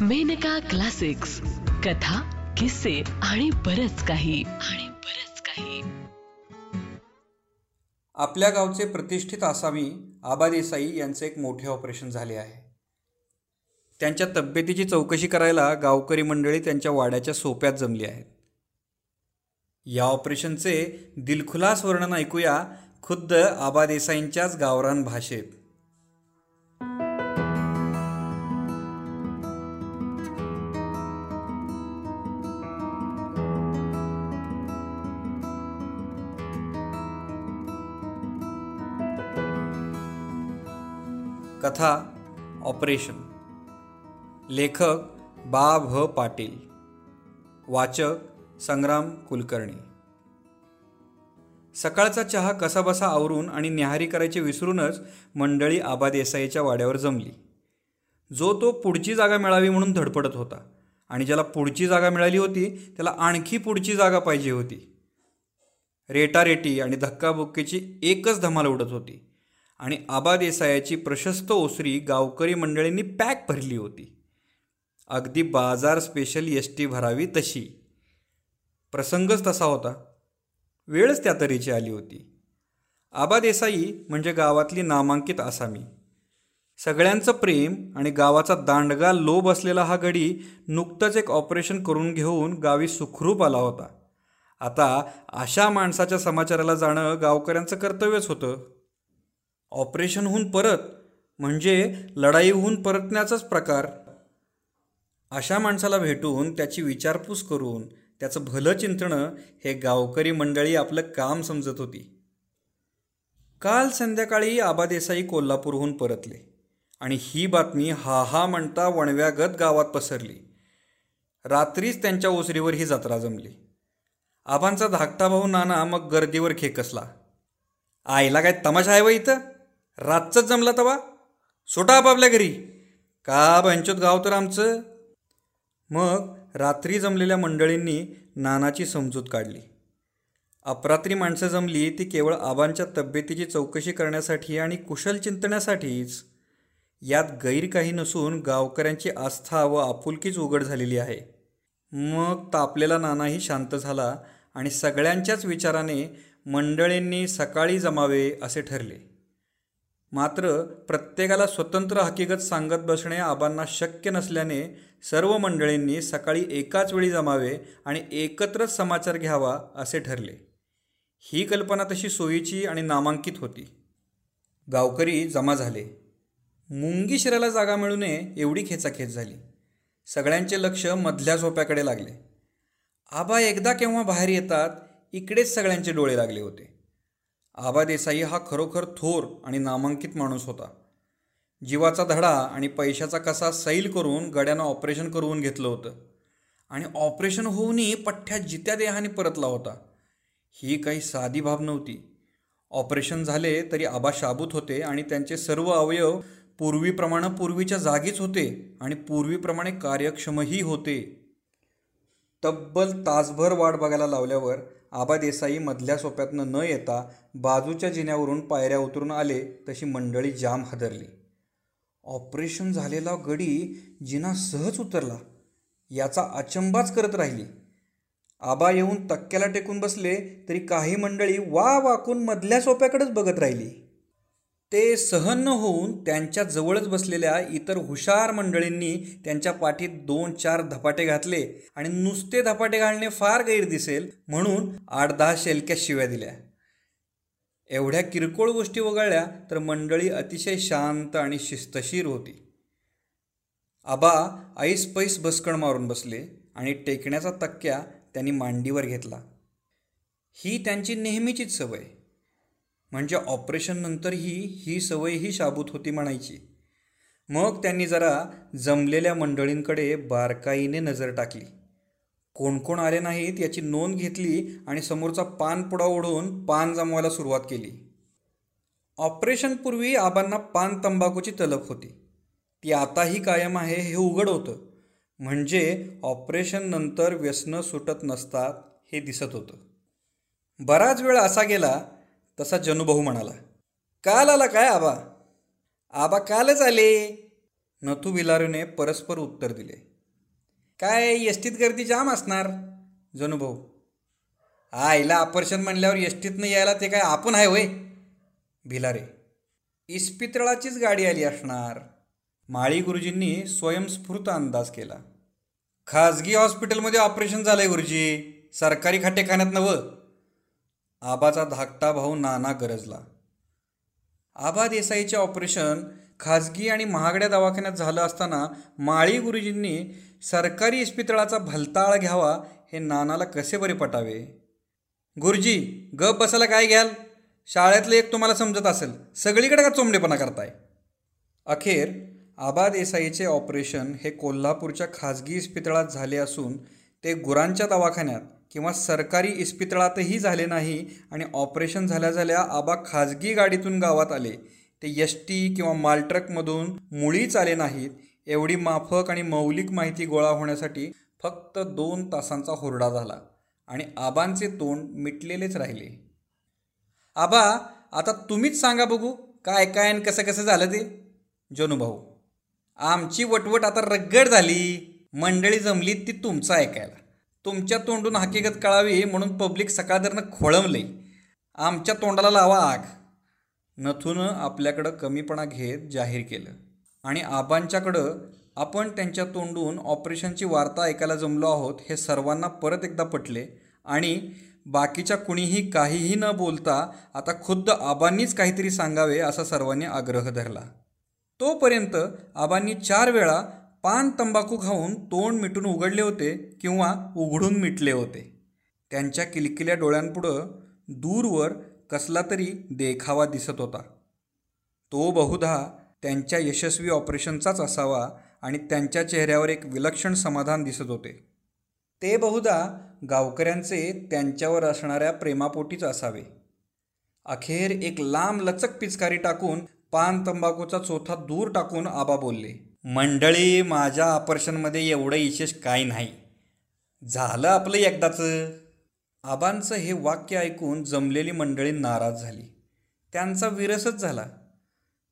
Maneka classics. कथा किस्से आणि बरच काही. आणि बरच काही. आपल्या गावचे प्रतिष्ठित आसामी आबा देसाई यांचे एक मोठे ऑपरेशन झाले आहे. त्यांच्या तब्येतीची चौकशी करायला गावकरी मंडळी त्यांच्या वाड्याच्या सोप्यात जमली आहेत. या ऑपरेशनचे दिलखुलास वर्णन ऐकूया खुद्द आबा देसाईंच्याच गावरान भाषेत. कथा ऑपरेशन. लेखक बा भ पाटील. वाचक संग्राम कुलकर्णी. सकाळचा चहा कसाबसा आवरून आणि न्याहारी करायचे विसरूनच मंडळी आबा देसाईच्या वाड्यावर जमली. जो तो पुढची जागा मिळावी म्हणून धडपडत होता आणि ज्याला पुढची जागा मिळाली होती त्याला आणखी पुढची जागा पाहिजे होती. रेटारेटी आणि धक्काबुक्कीची एकच धमाल उडत होती. आणि आबा देसायाची प्रशस्त ओसरी गावकरी मंडळींनी पॅक भरली होती. अगदी बाजार स्पेशल एस टी भरावी तशी. प्रसंगच तसा होता. वेळच त्या तऱ्हेची आली होती. आबा देसाई म्हणजे गावातली नामांकित आसामी. सगळ्यांचं प्रेम आणि गावाचा दांडगा लोभ असलेला हा गडी नुकतंच एक ऑपरेशन करून घेऊन गावी सुखरूप आला होता. आता अशा माणसाच्या समाचाराला जाणं गावकऱ्यांचं कर्तव्यच होतं. ऑपरेशनहून परत म्हणजे लढाईहून परतण्याचाच प्रकार. अशा माणसाला भेटून त्याची विचारपूस करून त्याचं भलं चिंतणं हे गावकरी मंडळी आपलं काम समजत होती. काल संध्याकाळी आबा देसाई कोल्हापूरहून परतले आणि ही बातमी हा हा म्हणता वणव्यागत गावात पसरली. रात्रीच त्यांच्या ओसरीवर ही जत्रा जमली. आबांचा धाकटा भाऊ नाना मग गर्दीवर खेकसला. आईला काय तमाशा आहे व इथं? रातचंच जमला तवा? सोटा आपापल्या घरी. का बंचोत गाव तर आमचं? मग रात्री जमलेल्या मंडळींनी नानाची समजूत काढली. अपरात्री माणसं जमली ती केवळ आबांच्या तब्येतीची चौकशी करण्यासाठी आणि कुशल चिंतण्यासाठीच. यात गैर काही नसून गावकऱ्यांची आस्था व आपुलकीच उघड झालेली आहे. मग तापलेला नानाही शांत झाला आणि सगळ्यांच्याच विचाराने मंडळींनी सकाळी जमावे असे ठरले. मात्र प्रत्येकाला स्वतंत्र हकीकत सांगत बसणे आबांना शक्य नसल्याने सर्व मंडळींनी सकाळी एकाच वेळी जमावे आणि एकत्रच समाचार घ्यावा असे ठरले. ही कल्पना तशी सोयीची आणि नामांकित होती. गावकरी जमा झाले. मुंगी शिराला जागा मिळू नये एवढी खेचाखेच झाली. सगळ्यांचे लक्ष मधल्या झोप्याकडे लागले. आबा एकदा केव्हा बाहेर येतात इकडेच सगळ्यांचे डोळे लागले होते. आबा देसाई हा खरोखर थोर आणि नामांकित माणूस होता. जीवाचा धडा आणि पैशाचा कसा सैल करून गड्यानं ऑपरेशन करून घेतलं होतं. आणि ऑपरेशन होऊनही पठ्ठ्या जित्या देहाने परतला होता. ही काही साधी बाब नव्हती. ऑपरेशन झाले तरी आबा शाबूत होते आणि त्यांचे सर्व अवयव पूर्वीप्रमाणे पूर्वीच्या जागीच होते आणि पूर्वीप्रमाणे कार्यक्षमही होते. तब्बल तासभर वाट बघायला लावल्यावर आबा देसाई मधल्या सोप्यातनं न येता बाजूच्या जिन्यावरून पायऱ्या उतरून आले तशी मंडळी जाम हादरली. ऑपरेशन झालेला गडी जिना सहज उतरला. याचा अचंबाच करत राहिली. आबा येऊन तक्क्याला टेकून बसले तरी काही मंडळी वा वाकून मधल्या सोप्याकडेच बघत राहिली. ते सहन न होऊन त्यांच्या जवळच बसलेल्या इतर हुशार मंडळींनी त्यांच्या पाठीत दोन चार धपाटे घातले आणि नुसते धपाटे घालणे फार गैर दिसेल म्हणून आठ दहा शेलक्या शिव्या दिल्या. एवढ्या किरकोळ गोष्टी वगळल्या तर मंडळी अतिशय शांत आणि शिस्तशीर होती. आबा ऐस पैस बसकण मारून बसले आणि टेकण्याचा तक्क्या त्यांनी मांडीवर घेतला. ही त्यांची नेहमीचीच सवय. म्हणजे ऑपरेशननंतरही ही सवयही शाबूत होती म्हणायची. मग त्यांनी जरा जमलेल्या मंडळींकडे बारकाईने नजर टाकली. कोण कोण आले नाहीत याची नोंद घेतली आणि समोरचा पानपुडा ओढून पान जमवायला सुरुवात केली. ऑपरेशनपूर्वी आबांना पान तंबाखूची तलप होती. ती आताही कायम आहे हे उघड होतं. म्हणजे ऑपरेशननंतर व्यसनं सुटत नसतात हे दिसत होतं. बराच वेळ असा गेला तसा जनुभाऊ म्हणाला. काल आला काय आबा? आबा कालच आले. नथू भिलारूने परस्पर उत्तर दिले. काय एसटीत गर्दी जाम असणार? जनुभाऊ आईला ऑपरेशन म्हणल्यावर एसटीतनं यायला ते काय आपण आहे होय? भिलारे इस्पितळाचीच गाडी आली असणार. माळी गुरुजींनी स्वयंस्फूर्त अंदाज केला. खाजगी हॉस्पिटलमध्ये ऑपरेशन झालंय गुरुजी. सरकारी खाटेखान्यात नवं आबाचा धाकटा भाऊ नाना गरजला. आबा देसाईचे ऑपरेशन खाजगी आणि महागड्या दवाखान्यात झालं असताना माळी गुरुजींनी सरकारी इस्पितळाचा भलताळ घ्यावा हे नानाला कसे बरे पटावे? गुरुजी गप बसायला काय घ्याल? शाळेतलं एक तुम्हाला समजत असेल सगळीकडे का चोंबडेपणा करताय? अखेर आबा देसाईचे ऑपरेशन हे कोल्हापूरच्या खाजगी इस्पितळात झाले असून ते गुरांच्या दवाखान्यात किंवा सरकारी इस्पितळातही झाले नाही आणि ऑपरेशन झाल्या झाल्या आबा खाजगी गाडीतून गावात आले. ते एस टी किंवा मालट्रकमधून मुळीच आले नाहीत एवढी माफक आणि मौलिक माहिती गोळा होण्यासाठी फक्त दोन तासांचा हुरडा झाला आणि आबांचे तोंड मिटलेलेच राहिले. आबा आता तुम्हीच सांगा बघू काय काय आणि कसं कसं झालं ते? जनुभाऊ आमची वटवट आता रगड झाली. मंडळी जमली ती तुमचं ऐकायला. तुमच्या तोंडून हकीकत कळावी म्हणून पब्लिक सकाळदरनं खोळंबले. आमच्या तोंडाला लावा आग. नथूनं आपल्याकडं कमीपणा घेत जाहीर केलं. आणि आबांच्याकडं आपण त्यांच्या तोंडून ऑपरेशनची वार्ता ऐकायला जमलो आहोत हे सर्वांना परत एकदा पटले. आणि बाकीच्या कुणीही काहीही न बोलता आता खुद्द आबांनीच काहीतरी सांगावे असा सर्वांनी आग्रह धरला. तोपर्यंत आबांनी चार वेळा पान तंबाखू खाऊन तोंड मिटून उघडले होते किंवा उघडून मिटले होते. त्यांच्या किलकिल्या डोळ्यांपुढं दूरवर कसला तरी देखावा दिसत होता. तो बहुधा त्यांच्या यशस्वी ऑपरेशनचाच असावा आणि त्यांच्या चेहऱ्यावर एक विलक्षण समाधान दिसत होते. ते बहुधा गावकऱ्यांचे त्यांच्यावर असणाऱ्या प्रेमापोटीच असावे. अखेर एक लांब लचक पिचकारी टाकून पान तंबाखूचा चोथा दूर टाकून आबा बोलले. मंडळी माझ्या ऑपरेशनमध्ये एवढं विशेष काय नाही. झालं आपलं एकदाचं. आबांचं हे वाक्य ऐकून जमलेली मंडळी नाराज झाली. त्यांचा विरसच झाला.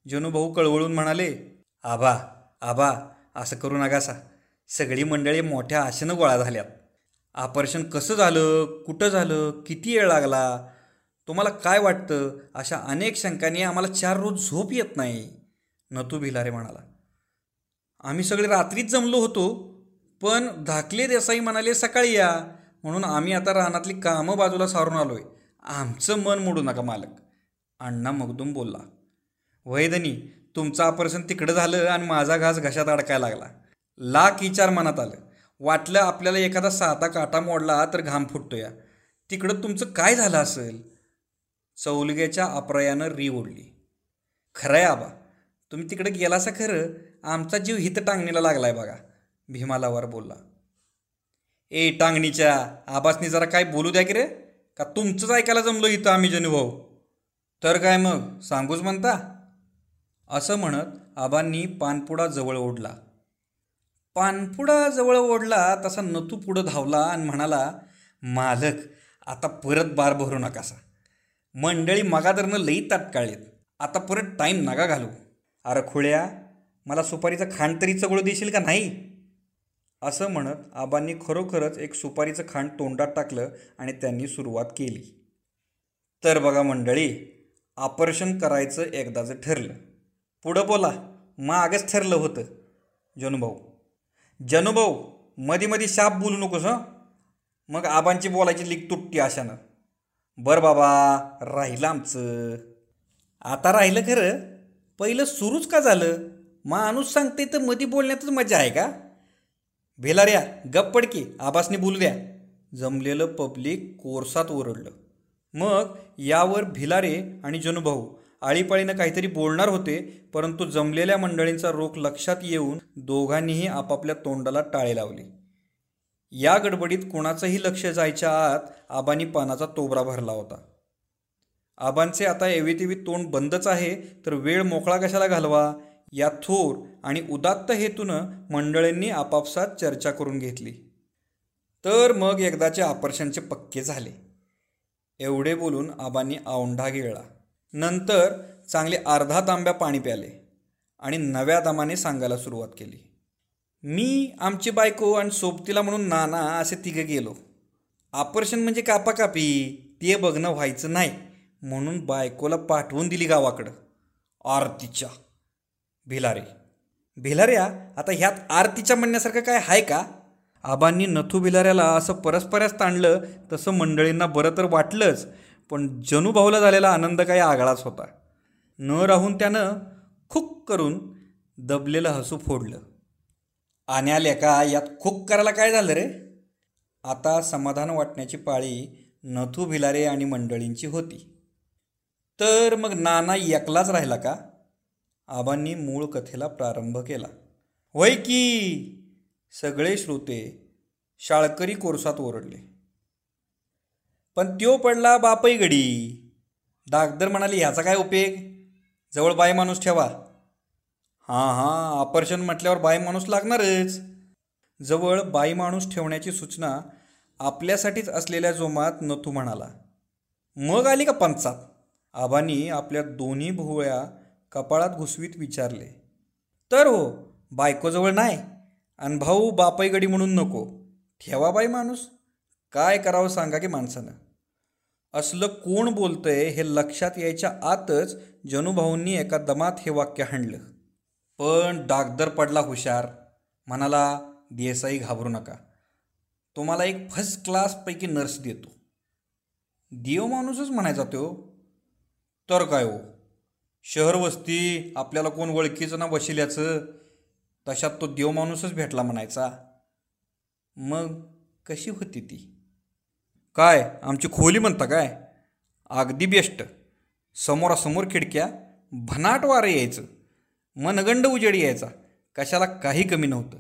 जनुभाऊ कळवळून म्हणाले आबा आबा असं करू नकासा. सगळी मंडळी मोठ्या आशेनं गोळा झाल्यात. ऑपरेशन कसं झालं? कुठं झालं? किती वेळ लागला? तुम्हाला काय वाटतं? अशा अनेक शंकांनी आम्हाला चार रोज झोप येत नाही. नतू भिलारे म्हणाला आम्ही सगळे रात्रीच जमलो होतो पण धाकले देसाई म्हणाले सकाळी या. म्हणून आम्ही आता रानातली कामं बाजूला सारून आलो आहे आमचं मन मोडू नका मालक. अण्णा मगदूम बोलला वैदनी तुमचं ऑपरेशन तिकडं झालं आणि माझा घास घशात अडकायला लागला. लाख विचार मनात आलं. वाटलं आपल्याला एखादा साधा काटा मोडला तर घाम फुटतो या तिकडं तुमचं काय झालं असेल? चौलग्याच्या अपरायानं री ओढली. खरं आहे आबा तुम्ही तिकडे गेलासा खरं? आमचा जीव हित टांगणीला लागलाय बघा. भीमालावर बोलला. ए टांगणीच्या आबासनी जरा काय बोलू द्या की रे? का तुमचंच ऐकायला जमलो इथं आम्ही जनुभाऊ तर काय मग? सांगूच म्हणता? असं म्हणत आबांनी पानपुडा जवळ ओढला. पानपुडा जवळ ओढला तसा नतू पुढं धावला आणि म्हणाला मालक आता परत बार भरू नकासा. मंडळी मगादरनं लई ताटकाळीत आता परत टाईम नका घालू. अरे खुळ्या मला सुपारीचं खांड तरी चगळं देशील का नाही? असं म्हणत आबांनी खरोखरच एक सुपारीचं खांड तोंडात टाकलं आणि त्यांनी सुरुवात केली. तर बघा मंडळी ऑपरेशन करायचं एकदाचं ठरलं. पुढं बोला मागच ठरलं होतं. जनुभाऊ जनुभाऊ मध्ये मध्ये शाप बोलू नकोस हं? मग आबांची बोलायची लीक तुटती अशानं. बरं बाबा राहिलं आमचं. आता राहिलं खरं. पहिलं सुरूच का झालं? माणूस सांगते तर मधी बोलण्यातच मजा आहे का? भेलाऱ्या गप पडकी आबासने बोलू द्या. जमलेलं पब्लिक कोरसात ओरडलं. मग यावर भिलारे आणि जनुभाऊ आळीपाळीनं काहीतरी बोलणार होते परंतु जमलेल्या मंडळींचा रोख लक्षात येऊन दोघांनीही आपापल्या तोंडाला टाळे लावले. या गडबडीत कोणाचंही लक्ष जायच्या आत आबांनी पानाचा तोबरा भरला होता. आबांचे आता एवीतेवी तोंड बंदच आहे तर वेळ मोकळा कशाला घालवा? या थोर आणि उदात्त हेतूनं मंडळींनी आपापसात चर्चा करून घेतली. तर मग एकदाचे आपर्षणचे पक्के झाले. एवढे बोलून आबांनी औंढा गिळला. नंतर चांगले अर्धा तांब्या पाणी प्याले आणि नव्या दमाने सांगायला सुरुवात केली. मी आमची बायको आणि सोबतीला म्हणून नाना असे तिघे गेलो. आपर्षण म्हणजे कापाकापी ते बघणं व्हायचं नाही. म्हणून बायकोला पाठवून दिली गावाकडं. आरतीच्या. भिलारे. भिलाऱ्या आता ह्यात आरतीच्या म्हणण्यासारखं काय आहे का? आबांनी नथू भिलाऱ्याला असं परस्परच ताणलं तसं मंडळींना बरं तर वाटलंच पण जनुभाऊला झालेला आनंद काही आगळाच होता. न राहून त्यानं खूक करून दबलेलं हसू फोडलं. आण्याल्या का यात खुक करायला काय झालं रे? आता समाधान वाटण्याची पाळी नथू भिलारे आणि मंडळींची होती. तर मग नाना एकलाच राहिला का? आबांनी मूळ कथेला प्रारंभ केला. वय की? सगळे श्रोते शाळकरी कोर्सात ओरडले. पण त्यो पडला बापई गडी. डागदर म्हणाले ह्याचा काय उपयोग? जवळ बाई माणूस ठेवा. हां हां ऑपरेशन म्हटल्यावर बाई माणूस लागणारच. जवळ बाई माणूस ठेवण्याची सूचना आपल्यासाठीच असलेल्या जोमात नथू म्हणाला. मग आली का पंचात? आबांनी आपल्या दोन्ही भोवळ्या कपाळात घुसवीत विचारले. तर हो बायकोजवळ नाही आणि भाऊ बापाई गडी म्हणून नको. ठेवा बाई माणूस. काय करावं सांगा की माणसानं. असलं कोण बोलतंय हे लक्षात यायच्या आतच जनुभाऊंनी एका दमात हे वाक्य हाणलं. पण डागदर पडला हुशार. म्हणाला देसाई घाबरू नका. तुम्हाला एक फर्स्ट क्लासपैकी नर्स देतो. देव माणूसच म्हणायचा तो. तर काय हो? शहर वस्ती आपल्याला कोण ओळखीचं ना बशिल्याचं तशात तो देव माणूसच भेटला म्हणायचा. मग कशी होती ती? काय आमची खोली म्हणता काय? अगदी बेस्ट. समोरासमोर खिडक्या भनाट वारं यायचं. मनगंड उजेड यायचा. कशाला काही कमी नव्हतं.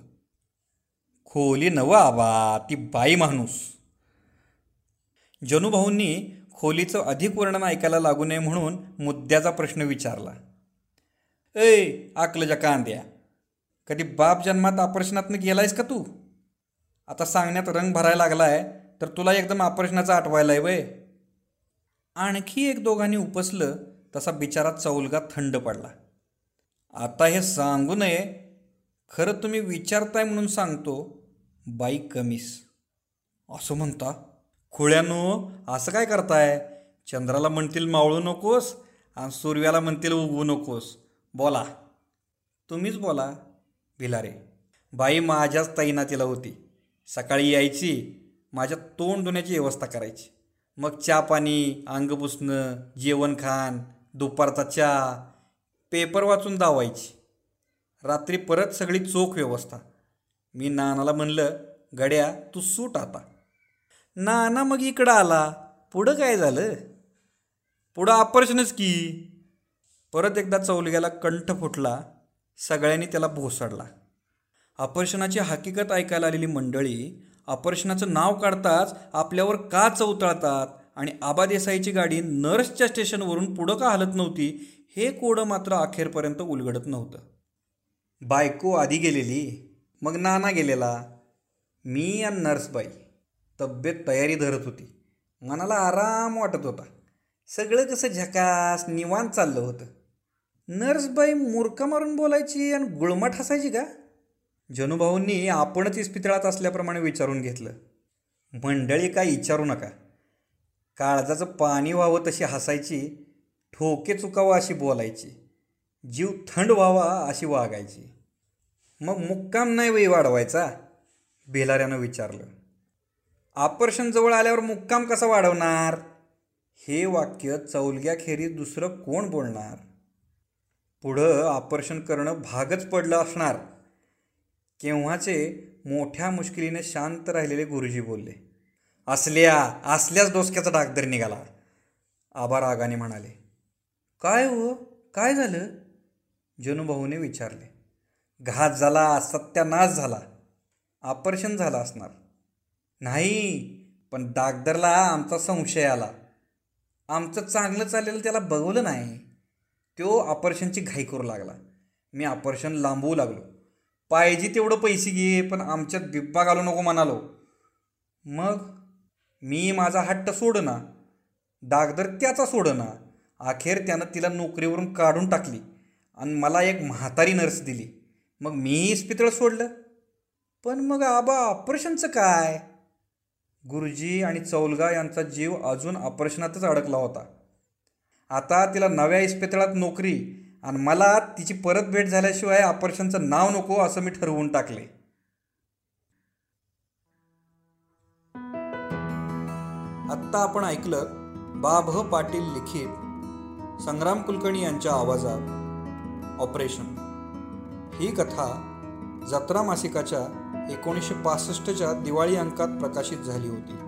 खोली नवं आबा ती बाई माणूस. जनुभाऊंनी खोलीचं अधिक वर्णन ऐकायला लागू नये म्हणून मुद्द्याचा प्रश्न विचारला. ए आकलजा कांद्या कधी बाप जन्मात ऑपरेशनातनं गेलायस का तू? आता सांगण्यात रंग भरायला लागलाय तर तुला एकदम ऑपरेशनाचं आठवायला आहे वय. आणखी एक दोघांनी उपसलं तसा बिचारा चौलगा थंड पडला. आता हे सांगू नये खरं तुम्ही विचारताय म्हणून सांगतो बाई कमीस. असं म्हणता? खुळ्यानो असं काय करताय? चंद्राला म्हणतील मावळू नकोस आणि सूर्याला म्हणतील उगवू नकोस. बोला. तुम्हीच बोला भिलारे. बाई माझ्याच तैनातीला होती. सकाळी यायची माझ्या तोंड धुण्याची व्यवस्था करायची. मग चहा पाणी अंग पुसणं जेवण खाण दुपारचा चहा पेपर वाचून दावायची रात्री परत सगळी चोख व्यवस्था. मी नानाला म्हणलं गड्या तू सूट आता. नाना मग इकडं आला. पुढं काय झालं? पुढं ऑपरेशनच की. परत एकदा चौलग्याला कंठ फुटला. सगळ्यांनी त्याला भोसडला. ऑपरेशनाची हकीकत ऐकायला आलेली मंडळी ऑपरेशनाचं नाव काढताच आपल्यावर का चौतळतात आणि आबा देसाईची गाडी नर्सच्या स्टेशनवरून पुढं का हलत नव्हती हे कोडं मात्र अखेरपर्यंत उलगडत नव्हतं. बायको आधी गेलेली मग नाना गेलेला. मी आणि नर्सबाई तब्येत तयारी धरत होती. मनाला आराम वाटत होता. सगळं कसं झकास निवांत चाललं होतं. नर्सबाई मुरका मारून बोलायची आणि गुळमट हसायची का? जनुभाऊंनी आपणच इस्पितळात असल्याप्रमाणे विचारून घेतलं. मंडळी काय विचारू नका. काळजाचं पाणी व्हावं तशी हसायची ठोके चुकावं अशी बोलायची जीव थंड व्हावा अशी वागायची. मग मुक्काम नाही वही वाढवायचा? बेलाऱ्यानं विचारलं. ऑपरेशन जवळ आल्यावर मुक्काम कसा वाढवणार? हे वाक्य चौलग्याखेरीज दुसरं कोण बोलणार? पुढं ऑपरेशन करणं भागच पडलं असणार. केव्हाचे मोठ्या मुश्किलीने शांत राहिलेले गुरुजी बोलले असल्या असल्याच डोसक्याचा डागदर निघाला. आबा रागाने म्हणाले काय हो? काय झालं? जनुभाऊने विचारले घात झाला सत्यानाश झाला. ऑपरेशन झालं असणार. नाही पण डागदरला आमचा संशय आला. आमचं चांगलं चाललेलं त्याला बघवलं नाही. तो ऑपरेशनची घाई करू लागला. मी ऑपरेशन लांबवू लागलो. पाहिजे तेवढं पैसे घे पण आमच्यात बिब्बा घालू नको म्हणालो. मग मी माझा हट्ट सोडना. डागदर त्याचा सोडना. अखेर त्यानं तिला नोकरीवरून काढून टाकली आणि मला एक म्हातारी नर्स दिली. मग मी इस्पितळ सोडलं. पण मग आबा ऑपरेशनचं काय? गुरुजी आणि चौलगा यांचा जीव अजून ऑपरेशनातच अडकला होता. आता तिला नव्या इस्पितळात नोकरी आणि मला तिची परत भेट झाल्याशिवाय ऑपरेशनचं नाव नको असं मी ठरवून टाकले. आत्ता आपण ऐकलं बा भ पाटील लिखित संग्राम कुलकर्णी यांच्या आवाजात ऑपरेशन. ही कथा जत्रा मासिकाच्या एकोणीसशे पासष्टच्या दिवाळी अंकात प्रकाशित झाली होती.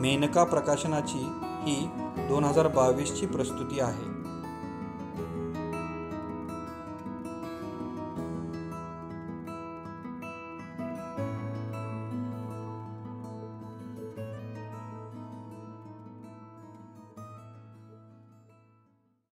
मेनका प्रकाशनाची ही दोन हजार बावीसची प्रस्तुती आहे.